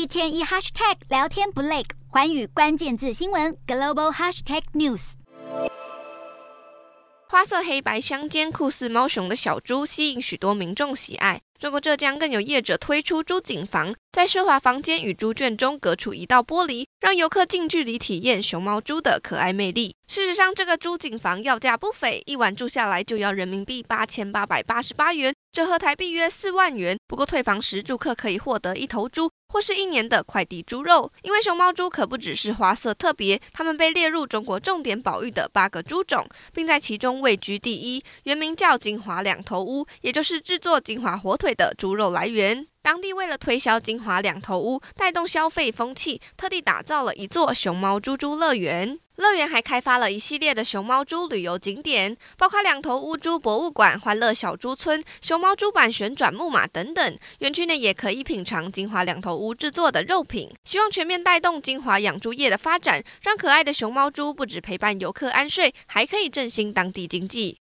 一天一 hashtag 聊天不累，环宇关键字新闻 global hashtag news。花色黑白相间、酷似猫熊的小猪，吸引许多民众喜爱。中国浙江更有业者推出猪景房，在奢华房间与猪圈中隔出一道玻璃，让游客近距离体验熊猫猪的可爱魅力。事实上，这个猪景房要价不菲，一晚住下来就要人民币八千八百八十八元，折合台币约四万元。不过退房时，住客可以获得一头猪或是一年的快递猪肉。因为熊猫猪可不只是花色特别，它们被列入中国重点保育的八个猪种，并在其中位居第一。原名叫金华两头乌，也就是制作金华火腿的猪肉来源。当地为了推销金华两头乌，带动消费风气，特地打造了一座熊猫猪猪乐园。乐园还开发了一系列的熊猫猪旅游景点，包括两头乌猪博物馆、欢乐小猪村、熊猫猪版旋转木马等等。园区内也可以品尝金华两头乌制作的肉品，希望全面带动金华养猪业的发展，让可爱的熊猫猪不止陪伴游客安睡，还可以振兴当地经济。